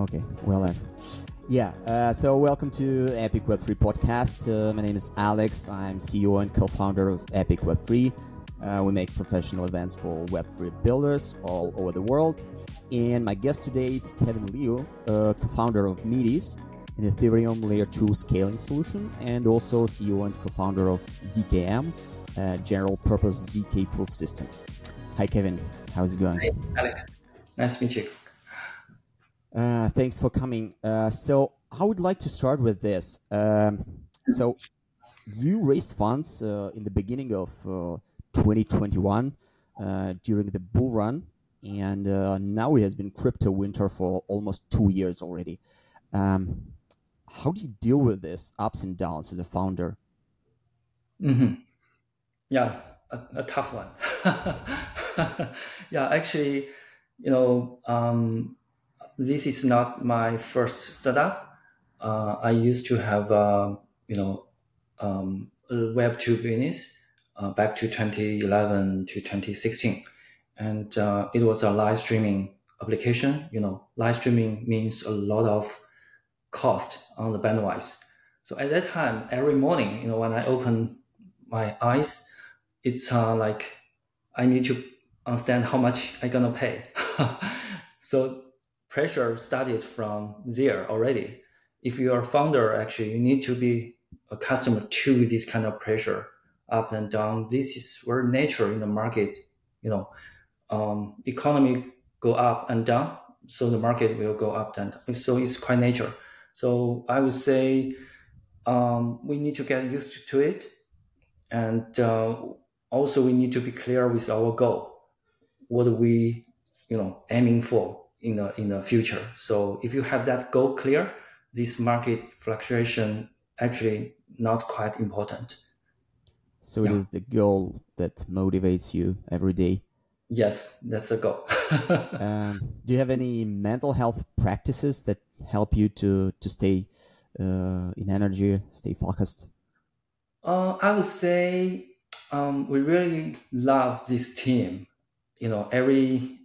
Okay, well then. Yeah, uh, so welcome to Epic Web3 podcast. Uh, my name is Alex. I'm CEO and co-founder of Epic Web3. Uh, we make professional events for Web3 builders all over the world. And my guest today is Kevin Liu, uh, co-founder of Metis, an Ethereum Layer 2 scaling solution, and also CEO and co-founder of ZKM, a general purpose ZK proof system. Hi, Kevin. How's it going? Hi, Alex. Nice to meet you. Uh, thanks for coming. Uh, so I would like to start with this. Um, so you raised funds uh, in the beginning of uh, 2021 uh, during the bull run, and now it has been crypto winter for almost two years already. Um, how do you deal with this ups and downs as a founder? Mm-hmm. Yeah, a, a tough one. yeah, actually, you know, um, this is not my first startup. Uh, I used to have, uh, you know, um, Web two business uh, back to 2011 to 2016, and uh, it was a live streaming application. You know, live streaming means a lot of cost on the bandwidth. So at that time, every morning, you know, when I open my eyes, it's uh, like I need to understand how much I'm gonna pay. so pressure started from there already. If you are a founder, actually, you need to be accustomed to this kind of pressure up and down. This is where nature in the market, you know, um, economy go up and down, so the market will go up and down. So it's quite nature. So I would say um, we need to get used to it, and uh, also we need to be clear with our goal. What we, you know, aiming for? In the in the future. So if you have that goal clear, this market fluctuation actually not quite important. So yeah. it is the goal that motivates you every day. Yes, that's the goal. um, do you have any mental health practices that help you to to stay uh, in energy, stay focused? Uh, I would say um, we really love this team. You know, every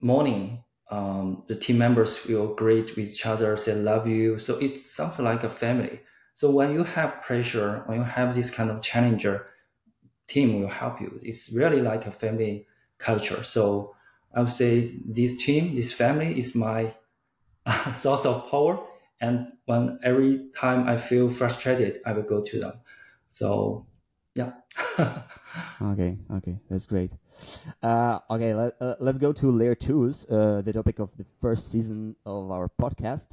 morning um, the team members will greet with each other, say love you. So it sounds like a family. So when you have pressure, when you have this kind of challenger, team will help you. It's really like a family culture. So I would say this team, this family is my source of power. And when every time I feel frustrated, I will go to them. So yeah. okay, okay, that's great. Uh, okay, let, uh, let's go to layer twos, uh, the topic of the first season of our podcast.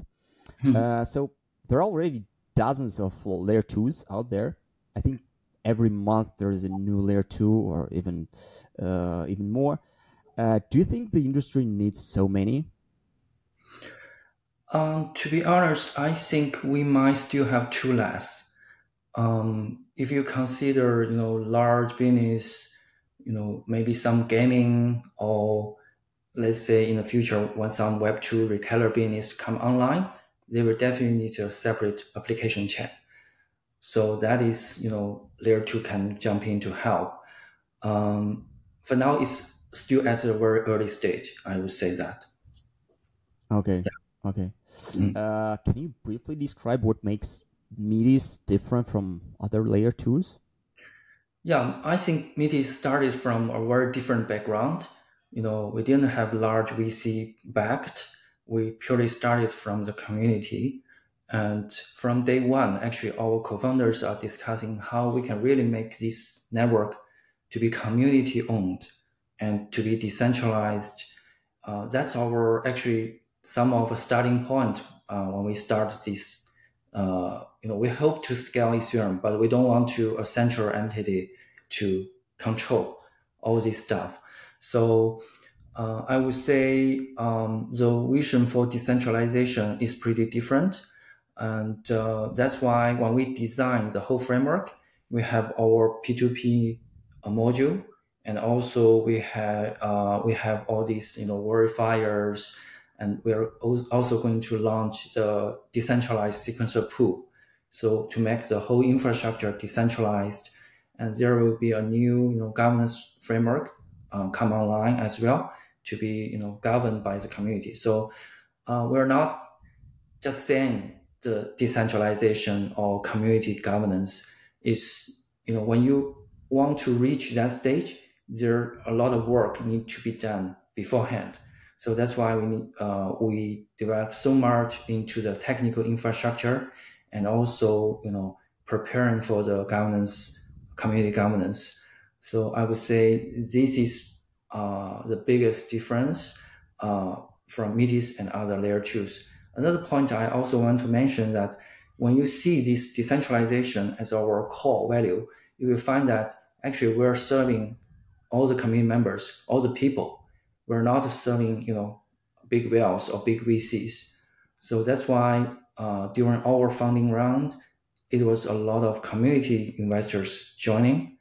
Hmm. Uh, so there are already dozens of layer twos out there. I think every month there is a new layer two, or even uh, even more. Uh, do you think the industry needs so many? Um, to be honest, I think we might still have two less. Um, if you consider, you know, large business you know, maybe some gaming or let's say in the future when some Web two retailer business come online, they will definitely need a separate application chain. So that is, you know, layer two can jump in to help. Um, for now, it's still at a very early stage. I would say that. Okay. Yeah. Okay. Mm-hmm. Uh, can you briefly describe what makes Metis different from other layer twos? Yeah, I think Metis started from a very different background. You know, we didn't have large VC backed. We purely started from the community. And from day one, actually, our co-founders are discussing how we can really make this network to be community owned and to be decentralized. Uh, that's our actually some of a starting point uh, when we start this. Uh, you know, we hope to scale Ethereum, but we don't want to a central entity to control all this stuff. So uh, I would say um, the vision for decentralization is pretty different. And uh, that's why when we design the whole framework, we have our P2P uh, module, and also we have uh, we have all these you know verifiers, and we are also going to launch the decentralized sequencer pool, so to make the whole infrastructure decentralized and there will be a new you know governance framework uh, come online as well to be you know governed by the community. So uh, we're not just saying the decentralization or community governance is, you know, when you want to reach that stage, there a lot of work need to be done beforehand. So that's why we need, uh, we develop so much into the technical infrastructure and also you know preparing for the governance, community governance. So I would say this is uh, the biggest difference uh, from Metis and other layer twos. Another point I also want to mention that when you see this decentralization as our core value, you will find that actually we're serving all the community members, all the people. We're not serving, you know, big whales or big VCs. So that's why uh, during our funding round, it was a lot of community investors joining,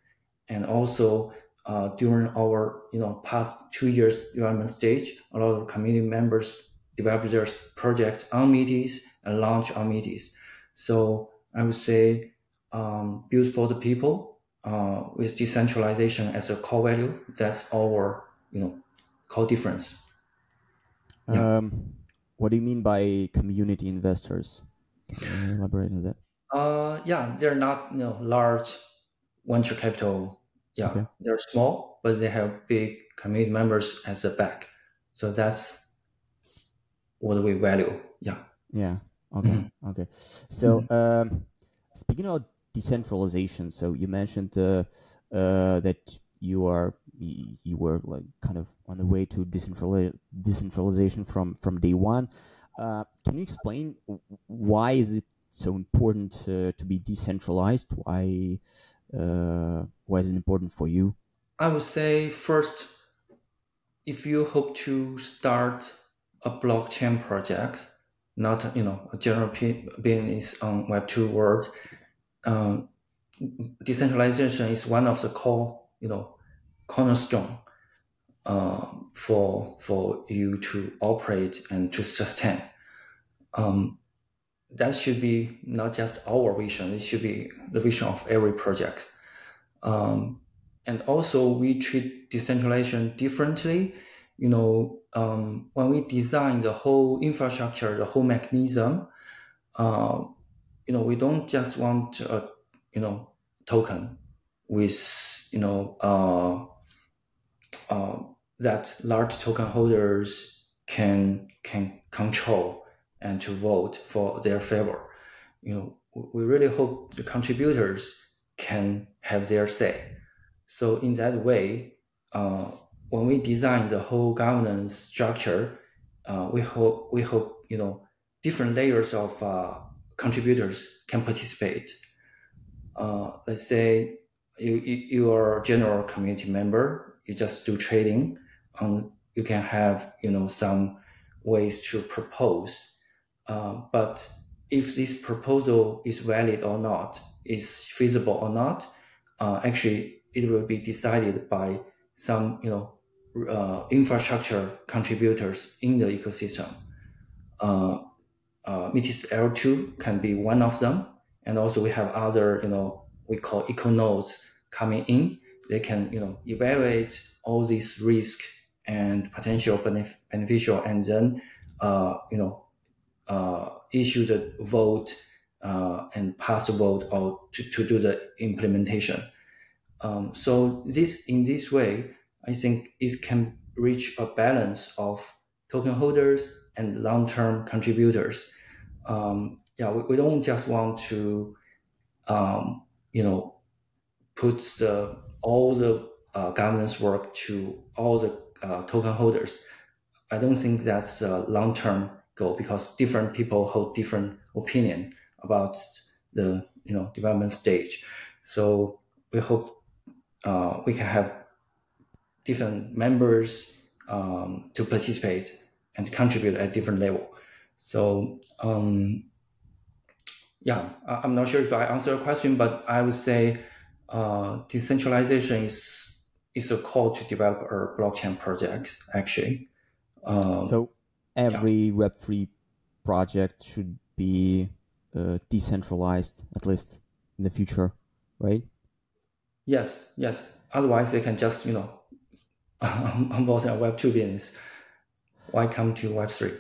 and also uh, during our you know past two years development stage, a lot of community members developed their project on Metis and launch on Metis. So I would say um, build for the people uh, with decentralization as a core value. That's our you know core difference. Yeah. Um, what do you mean by community investors? Can you elaborate on that? Uh, yeah, they're not you know large venture capital. Yeah, okay. they're small, but they have big community members as a back. So that's what we value. Yeah. Yeah. Okay. Mm-hmm. Okay. So, mm-hmm. um, speaking of decentralization, so you mentioned uh, uh, that you are you were like kind of on the way to decentralization from from day one. Uh, can you explain why is it so important to, to be decentralized? Why uh, why is it important for you? I would say first, if you hope to start a blockchain project, not you know a general business on Web two world, um, decentralization is one of the core you know cornerstone uh, for for you to operate and to sustain. Um, that should be not just our vision; it should be the vision of every project. Um, and also, we treat decentralization differently. You know, um, when we design the whole infrastructure, the whole mechanism, uh, you know, we don't just want a you know token with you know uh, uh, that large token holders can can control and to vote for their favor. You know, we really hope the contributors can have their say. So in that way, uh, when we design the whole governance structure, uh, we hope we hope you know different layers of uh, contributors can participate. Uh, let's say you, you you are a general community member, you just do trading. Um, you can have you know some ways to propose, uh, but if this proposal is valid or not, is feasible or not, uh, actually it will be decided by some you know uh, infrastructure contributors in the ecosystem. Uh, uh, Metis L2 can be one of them, and also we have other you know we call eco nodes coming in. They can you know evaluate all these risks and potential benef- beneficial, and then uh, you know uh, issue the vote uh, and pass a vote or to, to do the implementation. Um, so this in this way, I think it can reach a balance of token holders and long-term contributors. Um, yeah, we, we don't just want to, um, you know, put the all the uh, governance work to all the token holders. I don't think that's a long-term goal because different people hold different opinion about the you know development stage. So we hope uh, we can have different members um, to participate and contribute at different level. So um, yeah, I'm not sure if I answer your question, but I would say uh, decentralization is is a call to develop our blockchain projects actually. Um, so every yeah. Web3 project should be uh, decentralized, at least in the future, right? Yes, yes. Otherwise, they can just, you know, onboard a Web2 business. Why come to Web3?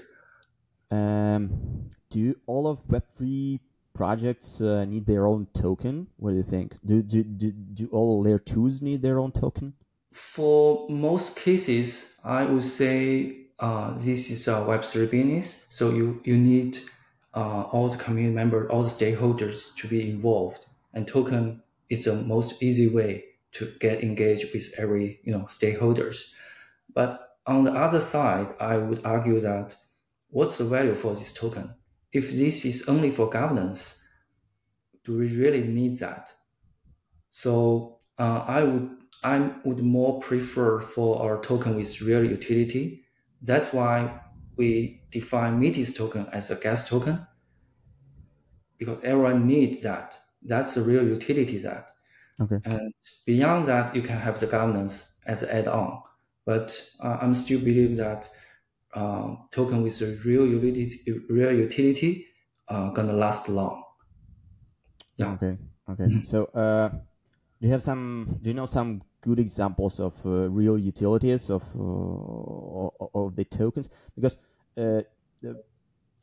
Um, do all of Web3 projects uh, need their own token? What do you think? Do, do, do, do all layer twos need their own token? For most cases, I would say uh, this is a Web3 business. So you, you need uh, all the community members, all the stakeholders to be involved. And token is the most easy way to get engaged with every you know stakeholders. But on the other side, I would argue that what's the value for this token? If this is only for governance, do we really need that? So uh, I would I would more prefer for our token with real utility. That's why we define Metis token as a gas token because everyone needs that. That's the real utility that. Okay. And beyond that, you can have the governance as an add-on. But uh, I'm still believe that uh, token with a real utility, real utility, uh, gonna last long. Yeah. Okay. Okay. Mm-hmm. So, uh, do you have some? Do you know some good examples of uh, real utilities of uh, of the tokens? Because uh,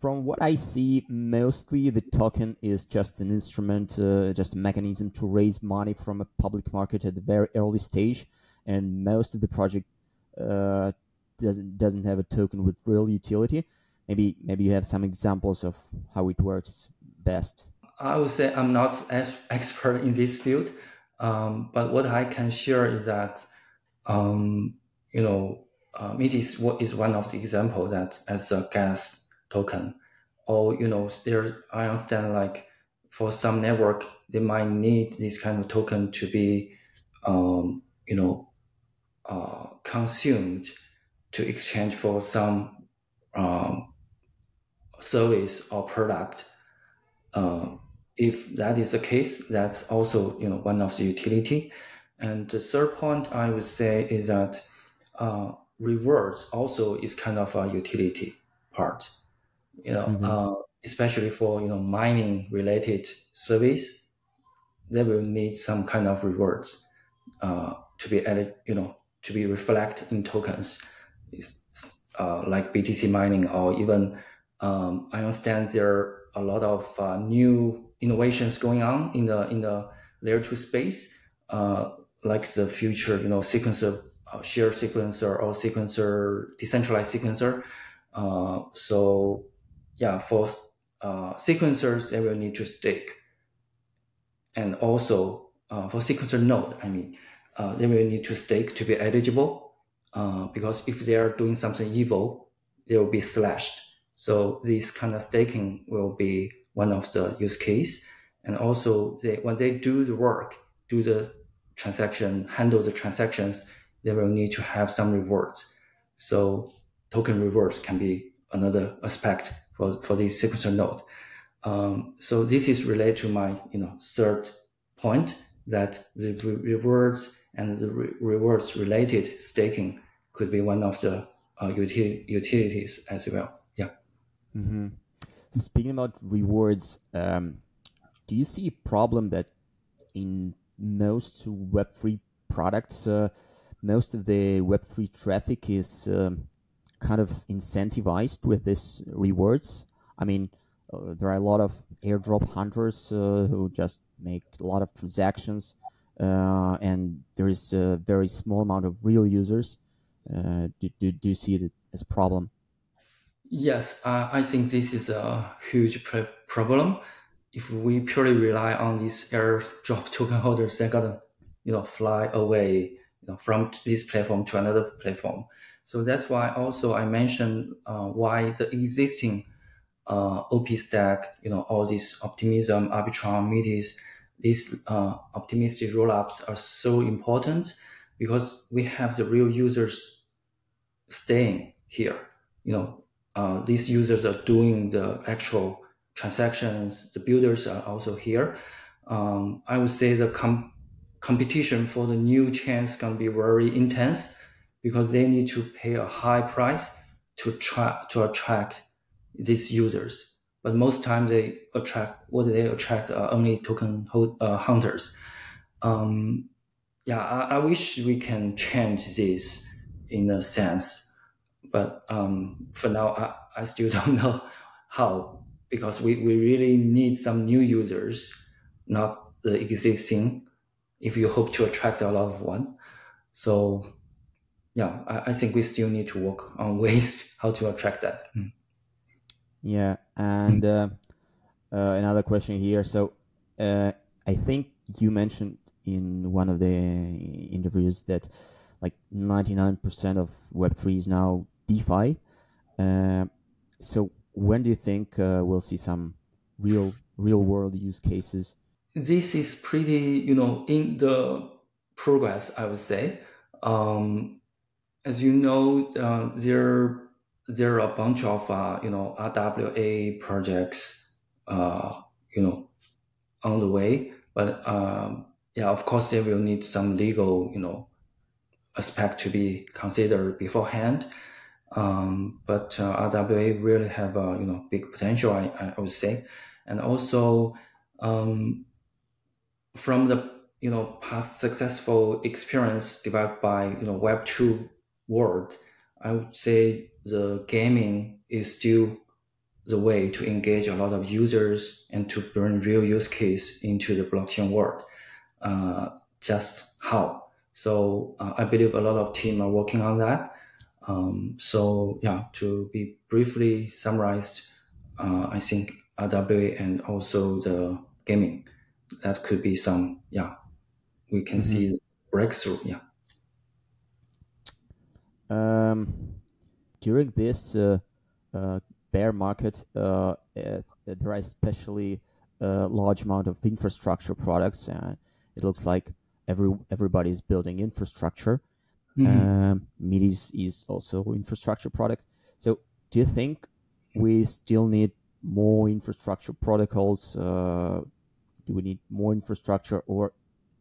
from what I see, mostly the token is just an instrument, uh, just a mechanism to raise money from a public market at the very early stage, and most of the project uh, doesn't doesn't have a token with real utility. Maybe maybe you have some examples of how it works best. I would say I'm not as expert in this field, um, but what I can share is that um, you know uh, it is what is one of the examples that as a gas token. Or you know there i understand like for some network they might need this kind of token to be um, you know uh, consumed to exchange for some um, service or product. Uh, if that is the case that's also you know one of the utility and the third point i would say is that uh, rewards also is kind of a utility part you know, mm-hmm. uh, especially for you know mining related service, they will need some kind of rewards uh, to be added, you know, to be reflected in tokens, it's, uh, like BTC mining or even um, I understand there are a lot of uh, new innovations going on in the in the layer two space, uh, like the future, you know, sequencer, uh, shared sequencer or sequencer, decentralized sequencer. Uh, so yeah, for uh, sequencers, they will need to stake. And also uh, for sequencer node, I mean, uh, they will need to stake to be eligible uh, because if they are doing something evil, they will be slashed. So this kind of staking will be one of the use case. And also they, when they do the work, do the transaction, handle the transactions, they will need to have some rewards. So token rewards can be another aspect for, for this sequencer node. Um, so this is related to my you know third point that the rewards and the re- rewards related staking could be one of the uh, util- utilities as well. Yeah. Mm-hmm. Speaking about rewards, um, do you see a problem that in most Web3 products, uh, most of the Web3 traffic is um, kind of incentivized with this rewards. I mean, uh, there are a lot of airdrop hunters uh, who just make a lot of transactions, uh, and there is a very small amount of real users. Uh, do, do, do you see it as a problem? Yes, uh, I think this is a huge problem. If we purely rely on these airdrop token holders, they're gonna, you know, fly away, you know, from this platform to another platform. So that's why also I mentioned uh, why the existing uh, OP stack, you know, all these optimism, Arbitrum, Metis, these uh, optimistic rollups are so important because we have the real users staying here. You know, uh, these users are doing the actual transactions. The builders are also here. Um, I would say the com- competition for the new chains can be very intense because they need to pay a high price to try to attract these users. But most time they attract what they attract are only token uh, hunters. Um, yeah, I, I, wish we can change this in a sense, but um, for now I, I still don't know how because we, we really need some new users, not the existing, if you hope to attract a lot of one. So yeah, I, I think we still need to work on ways how to attract that. Mm. Yeah, and uh, uh, another question here. So uh, I think you mentioned in one of the interviews that like 99% of Web3 is now DeFi. Uh, so when do you think uh, we'll see some real real world use cases? This is pretty, you know, in the progress, I would say. Um, as you know, uh, there there are a bunch of uh, you know RWA projects, uh, you know, on the way. But um, yeah, of course, they will need some legal, you know, aspect to be considered beforehand. Um, but uh, RWA really have a you know big potential, I, I would say, and also um, from the you know past successful experience developed by you know Web two world, I would say the gaming is still the way to engage a lot of users and to bring real use case into the blockchain world. Uh, just how? So uh, I believe a lot of team are working on that. Um, so yeah, to be briefly summarized, uh, I think RWA and also the gaming, that could be some yeah, we can mm-hmm. see breakthrough. Yeah. Um, during this uh, uh, bear market, uh, it, there are especially a large amount of infrastructure products, and it looks like every everybody is building infrastructure. Mm-hmm. Um, Metis is also infrastructure product. So, do you think we still need more infrastructure protocols? Uh, do we need more infrastructure, or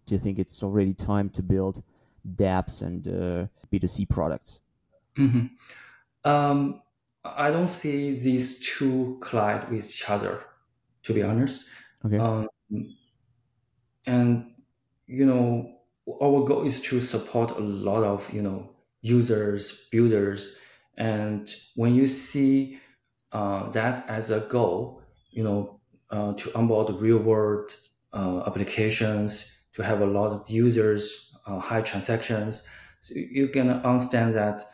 do you think it's already time to build dApps and uh, B2C products? Mm-hmm. Um, I don't see these two collide with each other, to be honest. Okay. Um, and you know, our goal is to support a lot of you know users, builders, and when you see uh, that as a goal, you know, uh, to onboard real world uh, applications, to have a lot of users, uh, high transactions, so you can understand that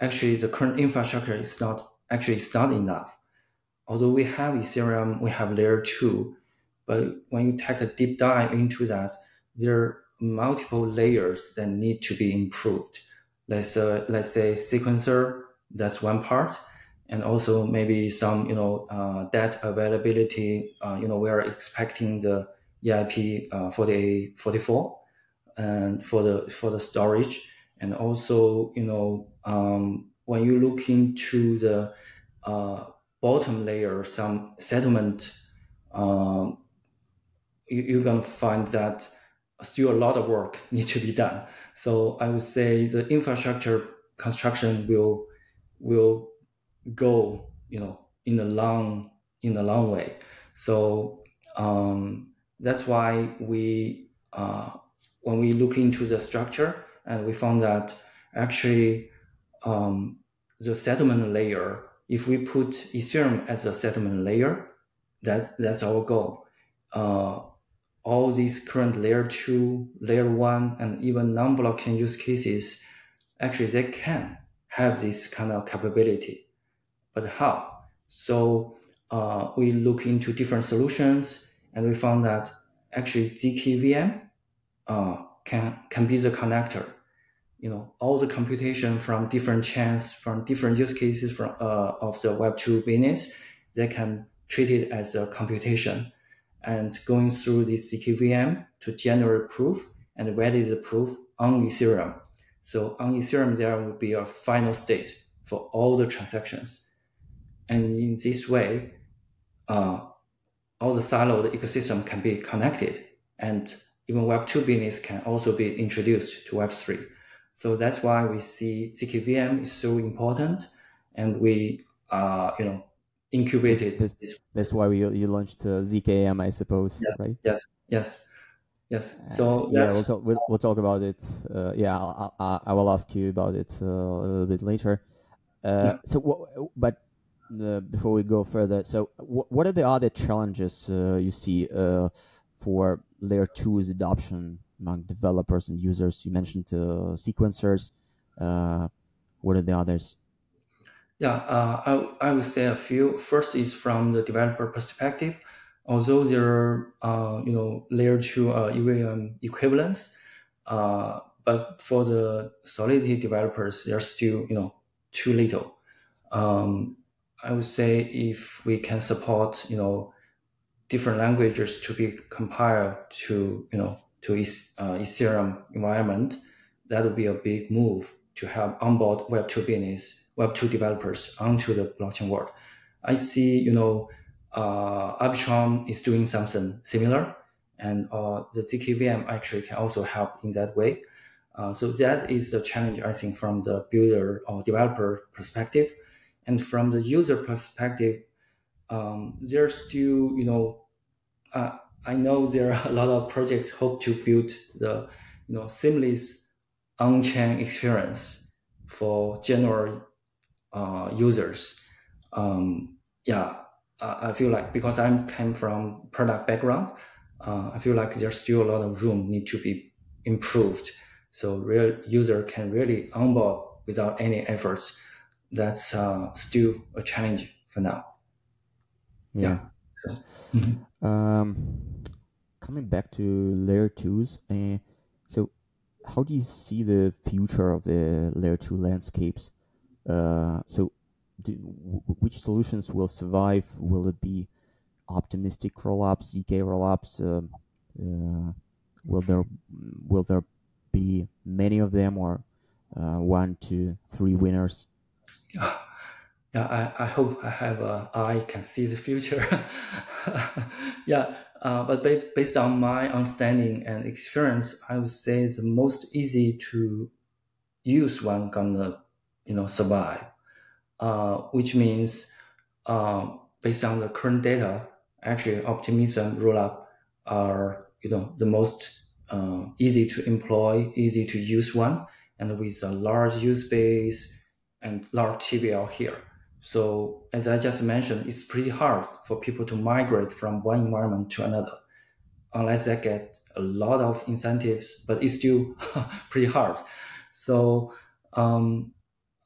actually the current infrastructure is not actually it's not enough. Although we have Ethereum, we have layer two, but when you take a deep dive into that, there multiple layers that need to be improved. Let's uh, let's say sequencer, that's one part, and also maybe some you know uh, data availability. Uh, you know we are expecting the EIP uh, 44 and for the for the storage, and also you know um, when you look into the uh, bottom layer, some settlement, um, you, you're gonna find that still a lot of work needs to be done. So I would say the infrastructure construction will will go, you know, in the long in the long way. So um, that's why we uh, when we look into the structure and we found that actually um, the settlement layer, if we put Ethereum as a settlement layer, that's that's our goal. Uh, all these current layer two, layer one, and even non-blockchain use cases, actually they can have this kind of capability. But how? So uh, we look into different solutions, and we found that actually zkVM uh, can can be the connector you know all the computation from different chains from different use cases from uh, of the web 2 business they can treat it as a computation and going through this zkVM to generate proof and validate the proof? On ethereum. So on ethereum there will be a final state for all the transactions. And in this way uh, all the siloed ecosystem can be connected and even web 2 business can also be introduced to web 3 so that's why we see zkVM is so important, and we uh, you know incubated. That's, this. that's why we you launched uh, ZKM, I suppose. Yes, right? Yes. Yes. Yes. Uh, so yeah, we'll talk. We'll, we'll talk about it. Uh, yeah, I'll, I'll, I will ask you about it uh, a little bit later. Uh, yeah. So, but uh, before we go further, so what are the other challenges uh, you see uh, for layer two's adoption among developers and users? You mentioned uh, sequencers. Uh, what are the others? Yeah, uh, I, I would say a few. First is from the developer perspective. Although there are, you know, layer two EVM equivalents, but for the Solidity developers, they're still, you know, too little. Um, I would say if we can support, you know, different languages to be compiled to, you know, to uh, Ethereum environment, that would be a big move to help onboard Web2 business, Web2 developers onto the blockchain world. I see, you know, uh, Arbitrum is doing something similar, and uh, the ZKVM actually can also help in that way. Uh, so that is a challenge, I think, from the builder or developer perspective. And from the user perspective, um, there's still, you know, uh, I know there are a lot of projects hope to build the, you know, seamless on-chain experience for general uh, users. Um, yeah, I feel like because I came from product background, uh, I feel like there's still a lot of room need to be improved so real user can really onboard without any efforts. That's uh, still a challenge for now. Yeah. yeah. So, mm-hmm. um, coming back to layer twos, uh, so how do you see the future of the layer two landscapes? Uh, so, do, which solutions will survive? Will it be optimistic rollups, zk rollups? Uh, uh, will there will there be many of them or uh, one, two, three winners? Yeah, I, I hope I have a eye can see the future. yeah, uh, but ba- based on my understanding and experience, I would say the most easy to use one gonna you know survive, uh, which means uh, based on the current data, actually optimism rollup are you know the most uh, easy to employ, easy to use one, and with a large use base and large TVL here. So as I just mentioned, it's pretty hard for people to migrate from one environment to another, unless they get a lot of incentives. But it's still pretty hard. So um,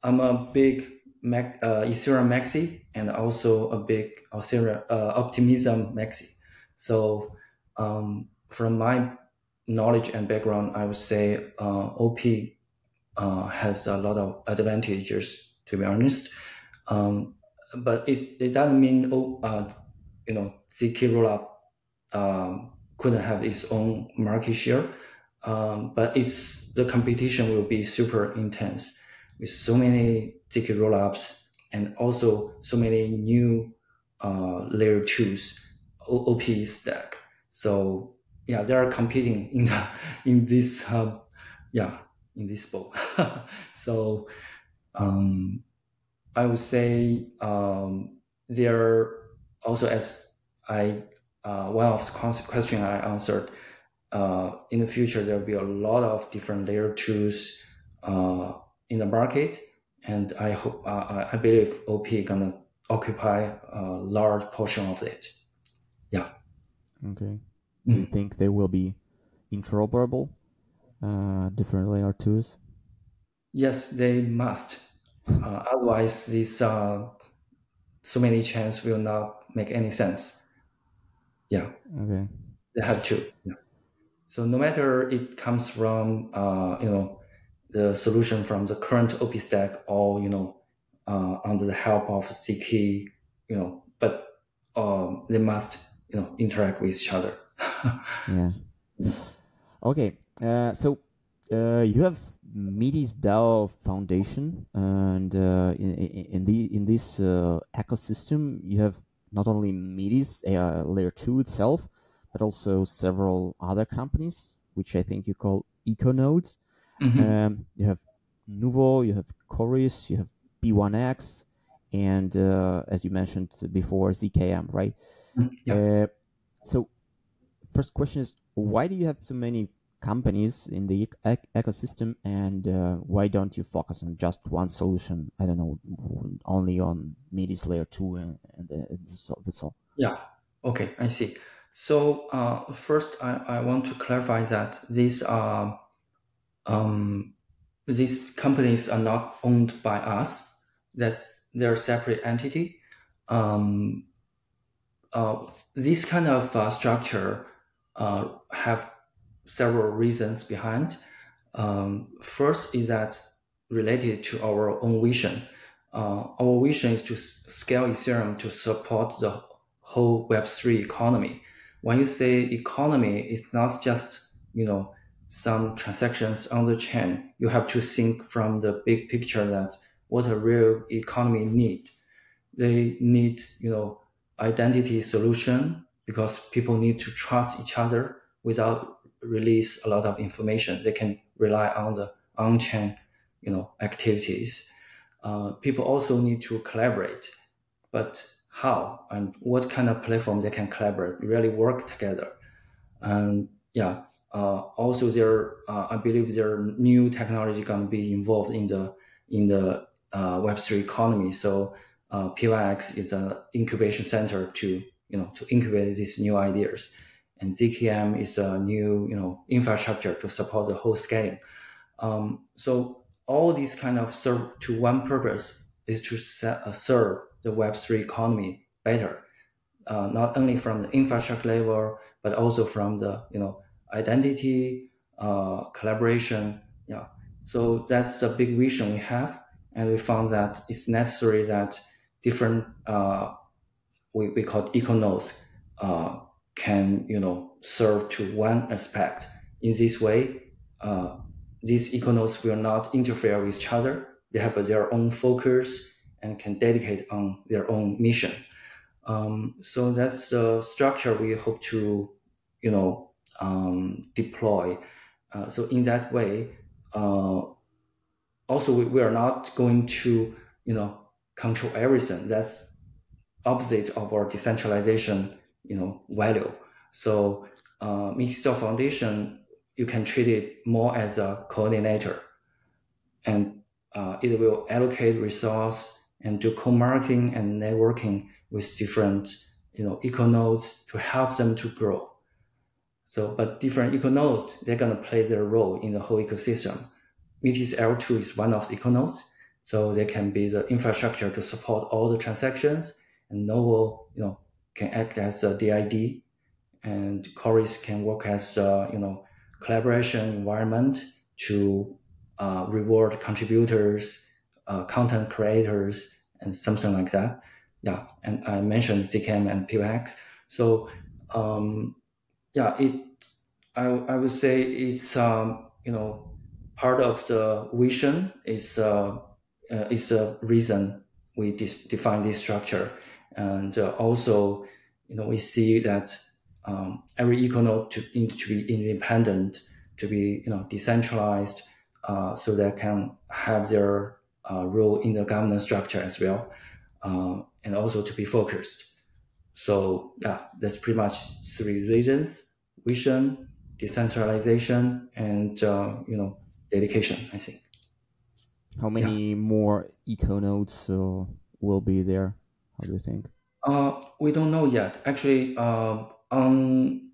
I'm a big Mac, uh, Ethereum maxi and also a big Ethereum uh, Optimism maxi. So um, from my knowledge and background, I would say uh, OP uh, has a lot of advantages, to be honest. Um, but it doesn't mean oh, uh, you know ZK rollup um, couldn't have its own market share. Um, but it's the competition will be super intense with so many ZK rollups and also so many new uh, layer twos OP stack. So yeah, they are competing in the in this uh, yeah in this boat. so um, I would say um, there also as I uh, one of the question I answered. Uh, in the future, there will be a lot of different layer twos uh, in the market, and I hope uh, I believe OP gonna occupy a large portion of it. Yeah. Okay. Do you think they will be interoperable, uh, different layer twos? Yes, they must. Uh, otherwise, these uh, so many chains will not make any sense. Yeah. Okay. They have to. Yeah. So no matter it comes from uh, you know the solution from the current OP stack or you know uh, under the help of ZK, you know, but um, they must you know interact with each other. yeah. Okay. Uh, so uh, you have Metis DAO Foundation, and uh, in, in the in this uh, ecosystem, you have not only Metis uh, Layer Two itself, but also several other companies, which I think you call econodes. Mm-hmm. Um, you have Nuvo, you have Chorus, you have B1X, and uh, as you mentioned before, ZKM, right? Mm, yeah. so first question is why do you have so many companies in the ec- ecosystem, and uh, why don't you focus on just one solution? I don't know, only on Metis layer two, and, and that's all. Yeah. Okay, I see. So uh, first, I, I want to clarify that these are um, these companies are not owned by us. That's they're separate entity. Um, uh, this kind of uh, structure uh, have several reasons behind. Um, first is that related to our own vision. Uh, our vision is to scale Ethereum to support the whole Web3 economy. When you say economy, it's not just, you know, some transactions on the chain. You have to think from the big picture that what a real economy need. They need, you know, identity solution because people need to trust each other without release a lot of information. They can rely on the on-chain, you know, activities. Uh, people also need to collaborate, but how and what kind of platform they can collaborate, really work together, and yeah. Uh, also, there, uh, I believe there are new technology going to be involved in the in the uh, Web three economy. So uh, PYX is an incubation center to you know to incubate these new ideas and ZKM is a new you know infrastructure to support the whole scaling. Um, so all these kind of serve to one purpose is to set, uh, serve the Web3 economy better, uh, not only from the infrastructure level, but also from the you know identity, uh, collaboration. Yeah. So that's the big vision we have, and we found that it's necessary that different uh, we, we call eco nodes uh, can you know serve to one aspect. In this way, uh, these econodes will not interfere with each other. They have their own focus and can dedicate on their own mission. Um, so that's the structure we hope to, you know, um, deploy. Uh, so in that way, uh, also we, we are not going to, you know, control everything. That's opposite of our decentralization you know value. So uh, Metis DAO Foundation, you can treat it more as a coordinator, and uh, it will allocate resource and do co-marketing and networking with different you know eco nodes to help them to grow. So, but different eco nodes, they're gonna play their role in the whole ecosystem. Metis L2 is one of the eco nodes, so they can be the infrastructure to support all the transactions and Nuvo, you know, can act as a DID, and Chorus can work as a, you know collaboration environment to uh, reward contributors, uh, content creators, and something like that. Yeah, and I mentioned ZKM and PYX. So um, yeah, it I, I would say it's um, you know part of the vision is uh, uh, is a reason we de- define this structure and uh, also, you know, we see that um, every econode to, to be independent, to be, you know, decentralized, uh, so they can have their uh, role in the governance structure as well, uh, and also to be focused. So yeah, that's pretty much three reasons: vision, decentralization, and uh, you know, dedication. I think. How many yeah. more eco nodes uh, will be there? How do you think? Uh, we don't know yet. Actually, uh, on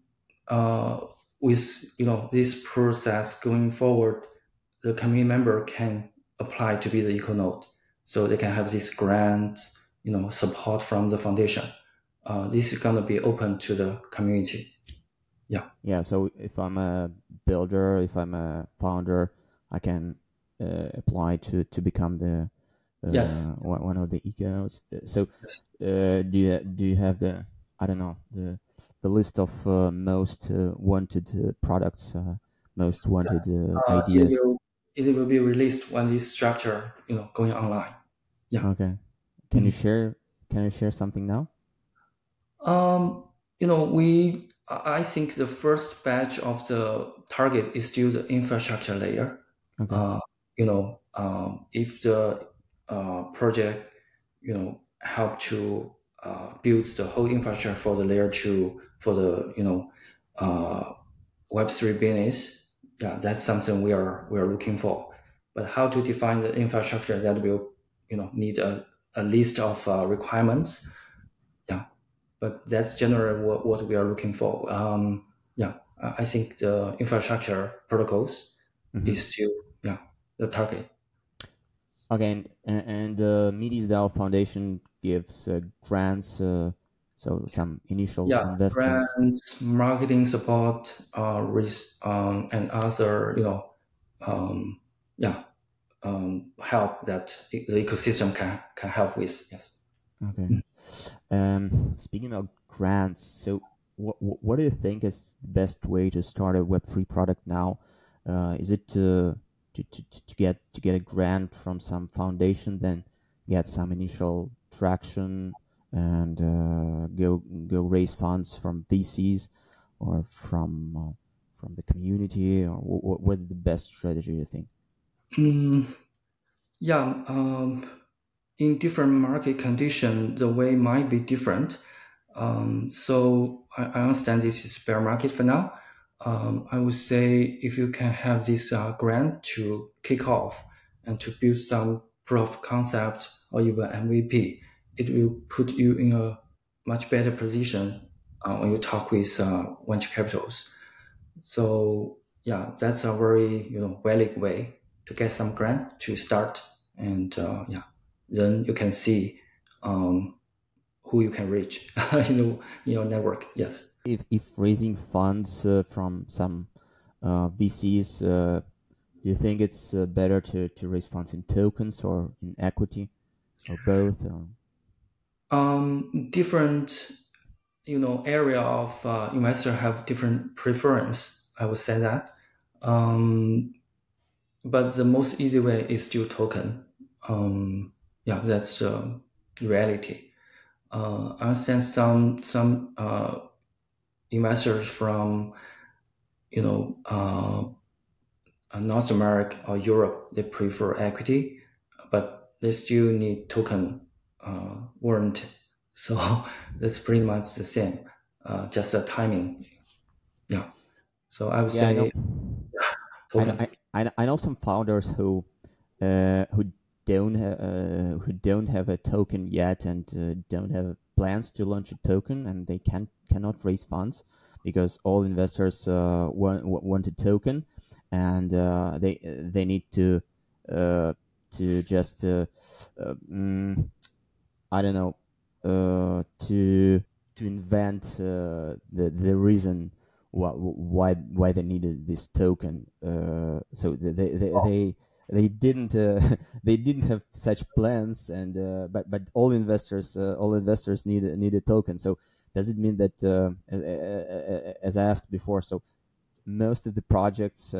uh, with you know this process going forward, the community member can apply to be the eco node, so they can have this grant, you know, support from the foundation. Uh, this is gonna be open to the community. Yeah. Yeah. So if I'm a builder, if I'm a founder, I can uh, apply to to become the yes. Uh, one of the ecos. Uh, so, yes. Uh, do you do you have the I don't know the the list of most wanted products, most wanted ideas? It will, it will be released when this structure you know going online. Yeah. Okay. Can mm-hmm. you share? Can you share something now? Um, you know, we I think the first batch of the target is still the infrastructure layer. Okay. Uh, you know, um, if the uh, project, you know, help to uh, build the whole infrastructure for the layer two for the you know uh, Web three business. yeah, that's something we are we are looking for. But how to define the infrastructure that will you know need a, a list of uh, requirements. But that's generally what, what we are looking for. Um, yeah, I think the infrastructure protocols mm-hmm. is still yeah the target. Okay, and, and the uh, DAO Foundation gives uh, grants, uh, so some initial yeah, investments. grants, marketing support, uh, risk, um, and other, you know, um, yeah, um, help that the ecosystem can can help with. Yes. Okay. Mm. Um, speaking of grants, so what what do you think is the best way to start a Web three product now? Uh, is it to to, to, to get to get a grant from some foundation, then get some initial traction and uh, go go raise funds from VCs or from uh, from the community, or what, what is the best strategy you think? Mm, yeah, um, in different market condition, the way might be different. Um, so I, I understand this is bear market for now um, I would say if you can have this uh, grant to kick off and to build some proof of concept or even MVP, it will put you in a much better position uh, when you talk with uh, venture capitals. So yeah, that's a very you know valid way to get some grant to start, and uh, yeah, then you can see um, who you can reach in, your network. Yes if if raising funds uh, from some uh, VCs, uh, do you think it's uh, better to, to raise funds in tokens or in equity, or both? Or? Um, different, you know, area of uh, investor have different preference. I would say that, um, but the most easy way is still token. Um, yeah, that's the reality. Uh, I understand some some investors from, you know, uh, North America or Europe, they prefer equity, but they still need token uh, warrant. So that's pretty much the same, uh, just the timing. Yeah. So I would yeah, say. I know, I, I, I know some founders who uh, who don't ha- uh, who don't have a token yet and uh, don't have plans to launch a token and they can cannot raise funds because all investors uh, want want a token and uh, they they need to uh, to just mm, I don't know to to invent the the reason why why they needed this token. so they they, they they didn't uh, they didn't have such plans and uh, but but all investors uh, all investors need need a token. So does it mean that as i asked before so most of the projects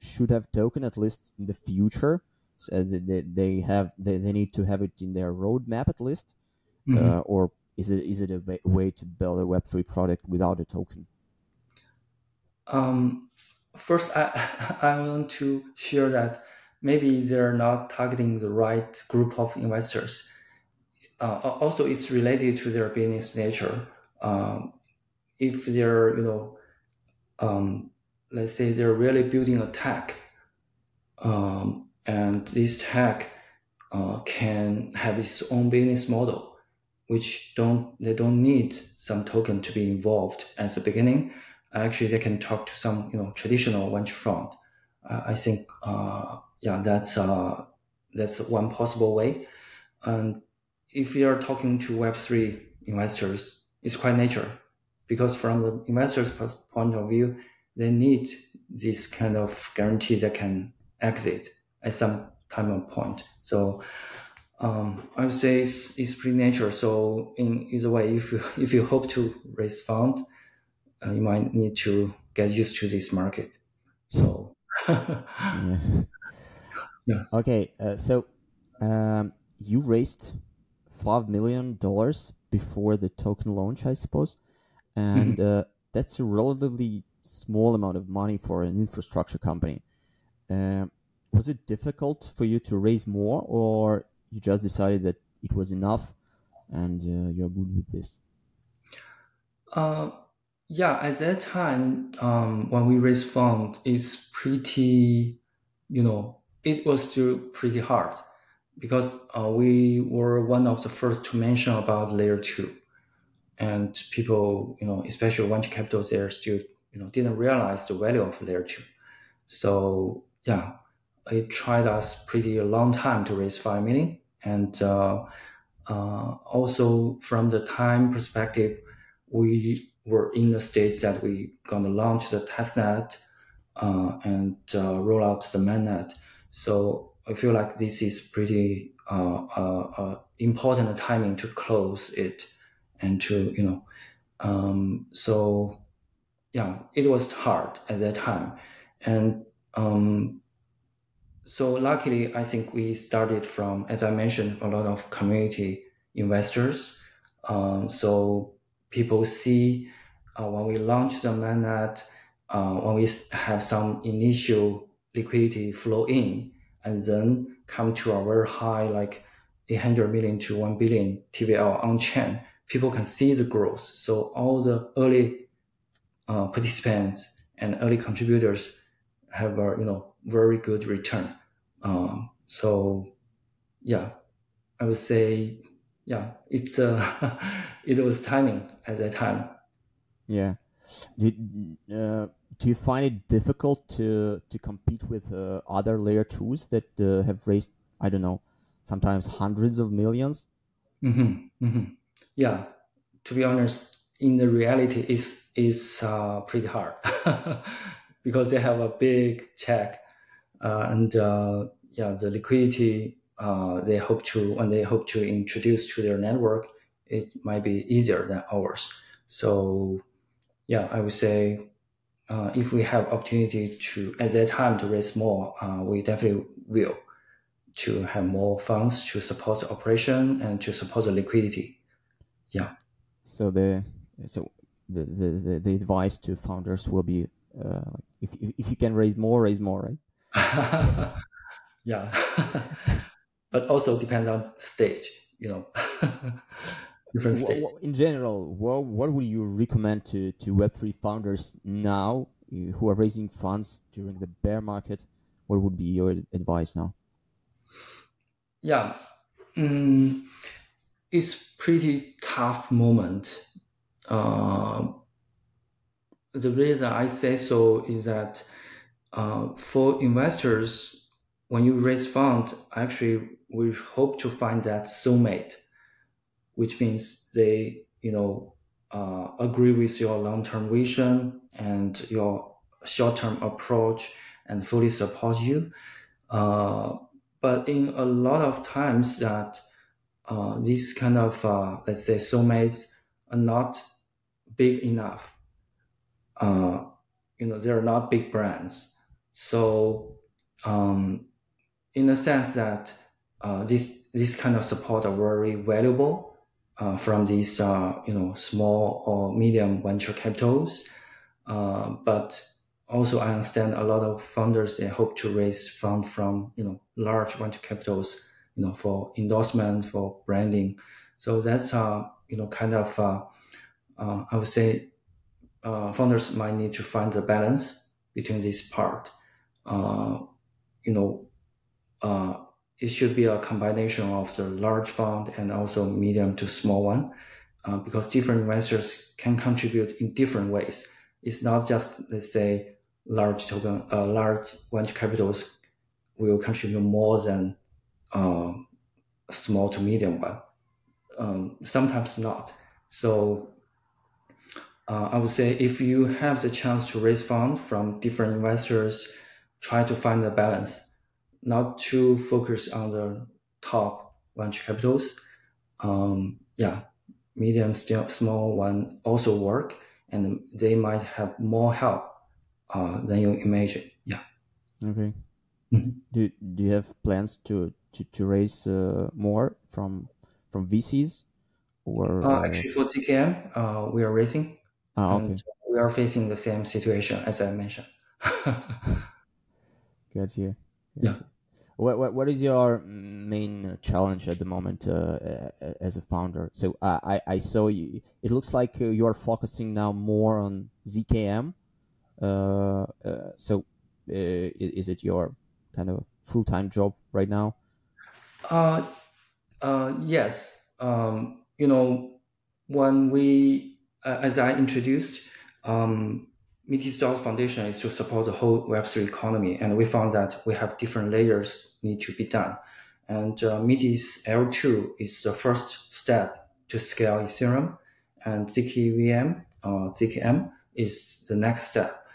should have token at least in the future? So they, they have they, they need to have it in their roadmap at least mm-hmm. or is it is it a way to build a web3 product without a token? Um, first I, I want to share that maybe they're not targeting the right group of investors. Uh, also, it's related to their business nature. Um, if they're, you know, um, let's say they're really building a tech, um, and this tech uh, can have its own business model, which don't they don't need some token to be involved at the beginning. Actually, they can talk to some, you know, traditional venture fund. Uh, I think uh, yeah, that's uh, that's one possible way. And if you are talking to Web three investors, it's quite nature, because from the investors' point of view, they need this kind of guarantee that can exit at some time and point. So um, I would say it's, it's pretty nature. So in either way, if you, if you hope to raise fund, uh, you might need to get used to this market. So yeah. Yeah. Okay, uh, so um, you raised five million dollars before the token launch, I suppose, and mm-hmm. uh, that's a relatively small amount of money for an infrastructure company. Uh, was it difficult for you to raise more, or you just decided that it was enough, and uh, you're good with this? Uh, yeah, at that time, um, when we raised fund, it's pretty, you know, it was still pretty hard because uh, we were one of the first to mention about layer two, and people, you know, especially venture capital, there still, you know, didn't realize the value of layer two. So yeah, it tried us pretty long time to raise five million, and uh, uh, also from the time perspective, we were in the stage that we gonna launch the testnet uh, and uh, roll out the mainnet. So I feel like this is pretty uh, uh, uh, important timing to close it and to you know. Um, so yeah, it was hard at that time, and um, so luckily, I think we started from, as I mentioned, a lot of community investors. Um, so people see uh, when we launch the mainnet, uh, when we have some initial liquidity flow in, and then come to a very high, like 800 million to 1 billion TVL on chain, people can see the growth. So all the early uh, participants and early contributors have a you know very good return. Um, so yeah, I would say yeah, it's uh, it was timing at that time. Yeah. Uh, do you find it difficult to to compete with uh, other layer twos that uh, have raised I don't know sometimes hundreds of 1000000s mm-hmm. Mm-hmm. Yeah, to be honest, in the reality, is is uh, pretty hard because they have a big check uh, and uh, yeah, the liquidity uh, they hope to when they hope to introduce to their network, it might be easier than ours. So yeah, I would say uh, if we have opportunity to at that time to raise more, uh, we definitely will to have more funds to support the operation and to support the liquidity. Yeah. So the so the the, the advice to founders will be uh, if if you can raise more, raise more, right? yeah. but also depends on stage, you know, different stage. In general, what, what would you recommend to, to Web3 founders now who are raising funds during the bear market? What would be your advice now? Yeah, um, it's pretty tough moment. Uh, the reason I say so is that uh, for investors, when you raise fund, actually we hope to find that soulmate, which means they, you know, uh, agree with your long-term vision and your short-term approach and fully support you. Uh, but in a lot of times that uh, these kind of, uh, let's say, soulmates are not big enough. Uh, you know, they're not big brands. So, um, in a sense that uh, this this kind of support are very valuable uh, from these uh, you know small or medium venture capitals. Uh, but also, I understand a lot of founders they hope to raise fund from you know large venture capitals, you know, for endorsement, for branding. So that's uh you know kind of uh, uh I would say founders might need to find the balance between this part. you know, it should be a combination of the large fund and also medium to small one, uh, because different investors can contribute in different ways. It's not just let's say large token, uh, large venture capitals will contribute more than uh, small to medium one. Um, sometimes not. So uh, I would say if you have the chance to raise fund from different investors, try to find a balance not too focused on the top venture capitals. Um, yeah, medium, still small one also work, and they might have more help uh, than you imagine. Yeah. Okay. Mm-hmm. Do Do you have plans to to, to raise uh, more from from VCs? Or uh, actually, for ZKM, uh, we are raising. Ah, okay. we are facing the same situation as I mentioned. Got you. Yeah what, what, what is your main challenge at the moment uh, as a founder? So uh, I, I saw you, it looks like uh, you're focusing now more on ZKM. Uh, uh, so uh, is it your kind of full time job right now? Uh, uh, yes. Um, you know, when we, as I introduced, um, Metis DAO Foundation is to support the whole Web3 economy. And we found that we have different layers need to be done. And uh, Metis L2 is the first step to scale Ethereum. And ZKVM, uh, ZKM is the next step.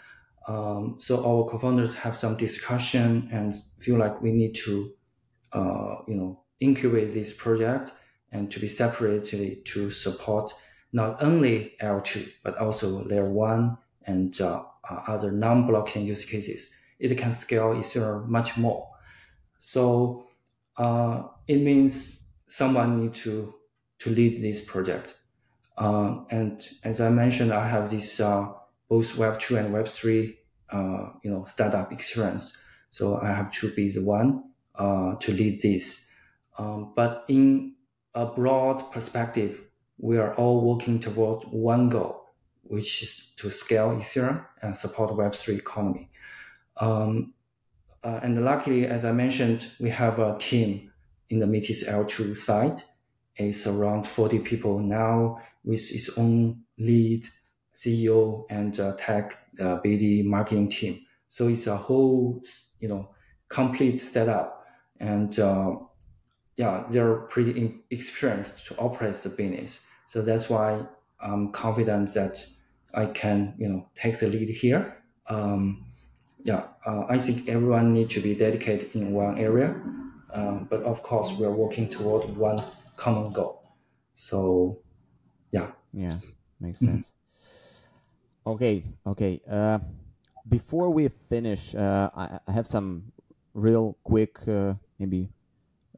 Um, so our co-founders have some discussion and feel like we need to, uh, you know, incubate this project and to be separated to support not only L2, but also layer one and uh, uh, other non-blockchain use cases. It can scale Ethereum much more. So uh, it means someone need to, to lead this project. Uh, and as I mentioned, I have this uh, both Web2 and Web3 uh, you know, startup experience. So I have to be the one to lead this. Um, but in a broad perspective, we are all working toward one goal, which is to scale Ethereum and support Web3 economy. Um, uh, and luckily, as I mentioned, we have a team in the Metis L2 side. It's around 40 people now with its own lead CEO and uh, tech uh, BD marketing team. So it's a whole, you know, complete setup. And uh, yeah, they're pretty experienced to operate the business. So that's why I'm confident that I can, you know, take the lead here. Um, yeah, uh, I think everyone needs to be dedicated in one area. Um, but of course, we're working toward one common goal. So, yeah. Yeah, makes sense. Mm-hmm. Okay, okay. Uh, before we finish, uh, I, I, have some real quick, uh, maybe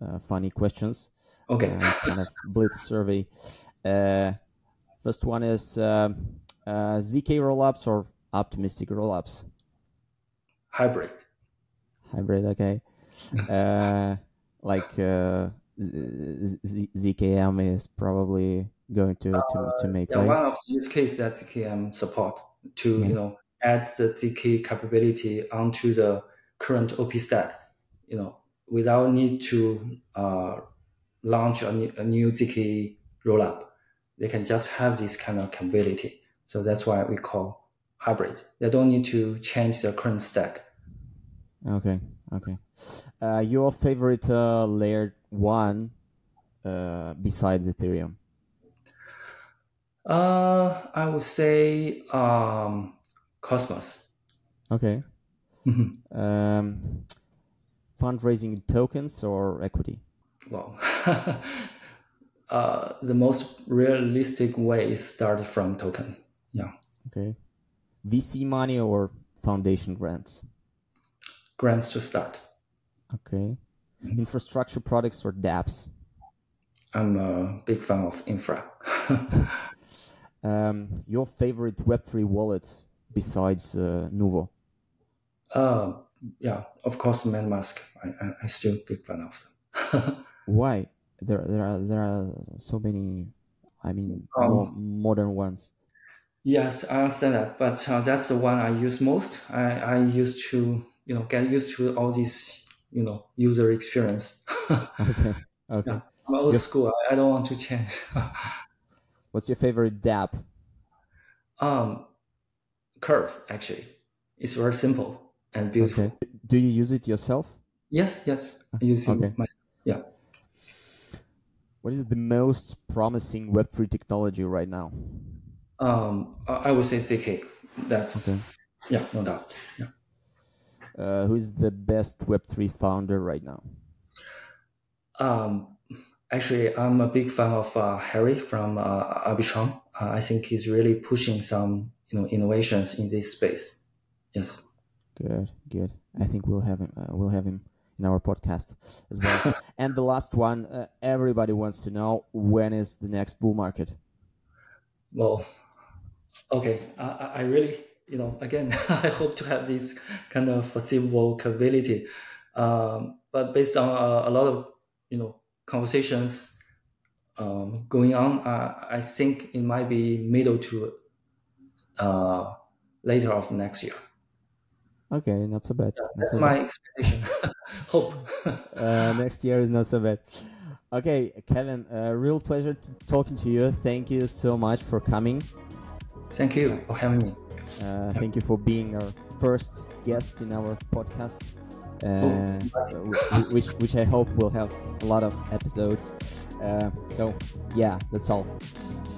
uh, funny questions. Okay. Uh, kind of blitz survey. Uh, first one is um, Uh, zk rollups or optimistic rollups. Hybrid. Hybrid. Okay. Uh, like uh, ZKM is probably going to to, to make. Yeah, right? one of the use cases that ZKM support to you know add the ZK capability onto the current OP stack. You know, without need to uh, launch a new, a new ZK rollup. They can just have this kind of capability. So that's why we call hybrid. They don't need to change their current stack. Okay, okay. Uh, your favorite uh, layer one uh, besides Ethereum? Uh, I would say um, Cosmos. Okay. Mm-hmm. Um, fundraising tokens or equity? Well, uh, the most realistic way is start from token. Okay. VC money or foundation grants? Grants to start. Okay. Infrastructure products or dApps? I'm a big fan of infra. um, your favorite Web3 wallet besides uh, Nuvo? Uh, yeah, of course, MetaMask. I, I, I still big fan of them. Why? There, there are there are so many. I mean, um, more modern ones. Yes, I understand that, but uh, that's the one I use most. I I used to you know get used to all these you know user experience. okay. Okay. Yeah, I'm old your... school. I, I don't want to change. What's your favorite dApp? Um, Curve actually. It's very simple and beautiful. Okay. Do you use it yourself? Yes, yes. I use it okay. myself. Yeah. What is the most promising Web3 technology right now? Um, I would say ZK. That's okay. yeah, no doubt. Yeah. Uh, who is the best Web3 founder right now? Um, actually, I'm a big fan of uh, Harry from uh, Arbitrum. Uh, I think he's really pushing some you know innovations in this space. Yes. Good, good. I think we'll have him. Uh, we'll have him in our podcast as well. and the last one, uh, everybody wants to know when is the next bull market? Well, okay. I, I really, you know, again, I hope to have this kind of foreseeable capability. Um, but based on uh, a lot of you know conversations um, going on, uh, I think it might be middle to uh, later of next year. Okay, not so bad. Yeah, that's so my bad. expectation. Hope. uh, next year is not so bad. Okay, Kevin, uh, real pleasure talking to you. Thank you so much for coming. Thank you for having me. Uh, thank you for being our first guest in our podcast, uh, which which I hope will have a lot of episodes. Uh, so yeah, that's all.